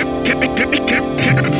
Kepik kepik kepik kepik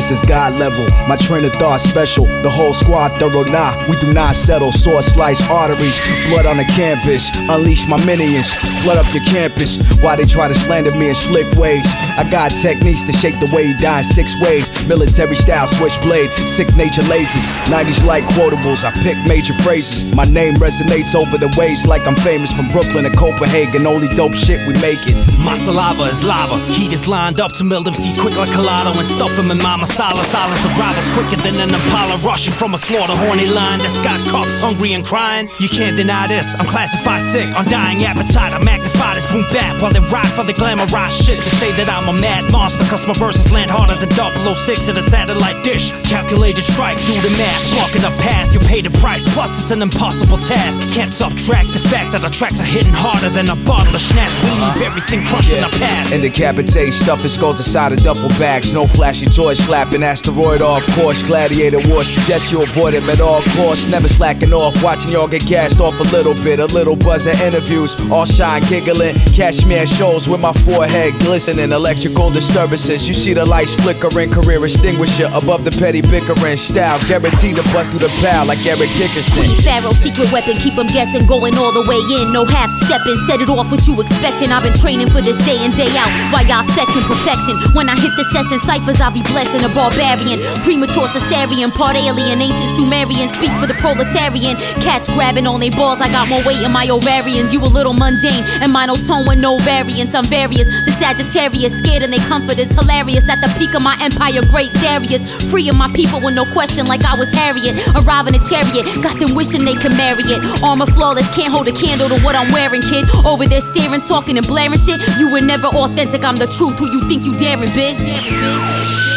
This is God level, my train of thought special. The whole squad thorough, nah, we do not settle. Sword slice arteries, blood on the canvas. Unleash my minions, flood up your campus. Why they try to slander me in slick ways? I got techniques to shake the way you die in six ways. Military style switchblade, Sicknature lasers. 90s like quotables, I pick major phrases. My name resonates over the waves like I'm famous from Brooklyn to Copenhagen. Only dope shit we make it. My saliva is lava. Heat is lined up to melt seas quick like Colado and stuff them in my masala. Silence the rivals quicker than an impala rushing from a slaughter horny line that's got cops hungry and crying. You can't deny this. I'm classified sick, undying appetite. I magnify this boom bap while they ride for the glamorized shit. To say that I'm a mad monster, cause my verses land harder than 006 at a satellite dish. Calculated strike, do the math, blocking the path. You pay the price, plus it's an impossible task. Can't subtract the fact that the tracks are hitting harder than a bottle of schnapps. We leave uh-huh. everything crushed in the path. And decapitate, stuffing skulls inside of duffel bags. No flashy toys, slapping asteroid off course. Gladiator war, suggest you avoid him at all costs. Never slacking off, watching y'all get gassed off a little bit. A little buzz of interviews, all shine, giggling. Cashmere shows with my forehead glistening. Electrical disturbances, you see the lights flickering. Career extinguisher above the petty bickering. Style guaranteed to bust through the pal like Eric Dickerson. Queen Pharaoh, secret weapon, keep them guessing, going all the way in, no half stepping. Set it off what you expecting. I've been training for this day in, day out. While y'all secting perfection. When I hit the session, ciphers, I'll be blessing a barbarian. Premature cesarean, part alien, ancient Sumerian. Speak for the proletarian. Cats grabbing on they balls, I got more weight in my ovarians. You a little mundane, and monotone with no variance. I'm various. The Sagittarius, scared and they comfort is hilarious. At the peak of my empire, great Darius. Freeing my people with no question, like I was Harriet. Arriving a chariot, got them wishing they could marry it. Armor flawless, can't hold a candle to what I'm wearing, kid. Over there staring, talking and blaring shit. You were never authentic, I'm the truth. Who you think you daring, bitch?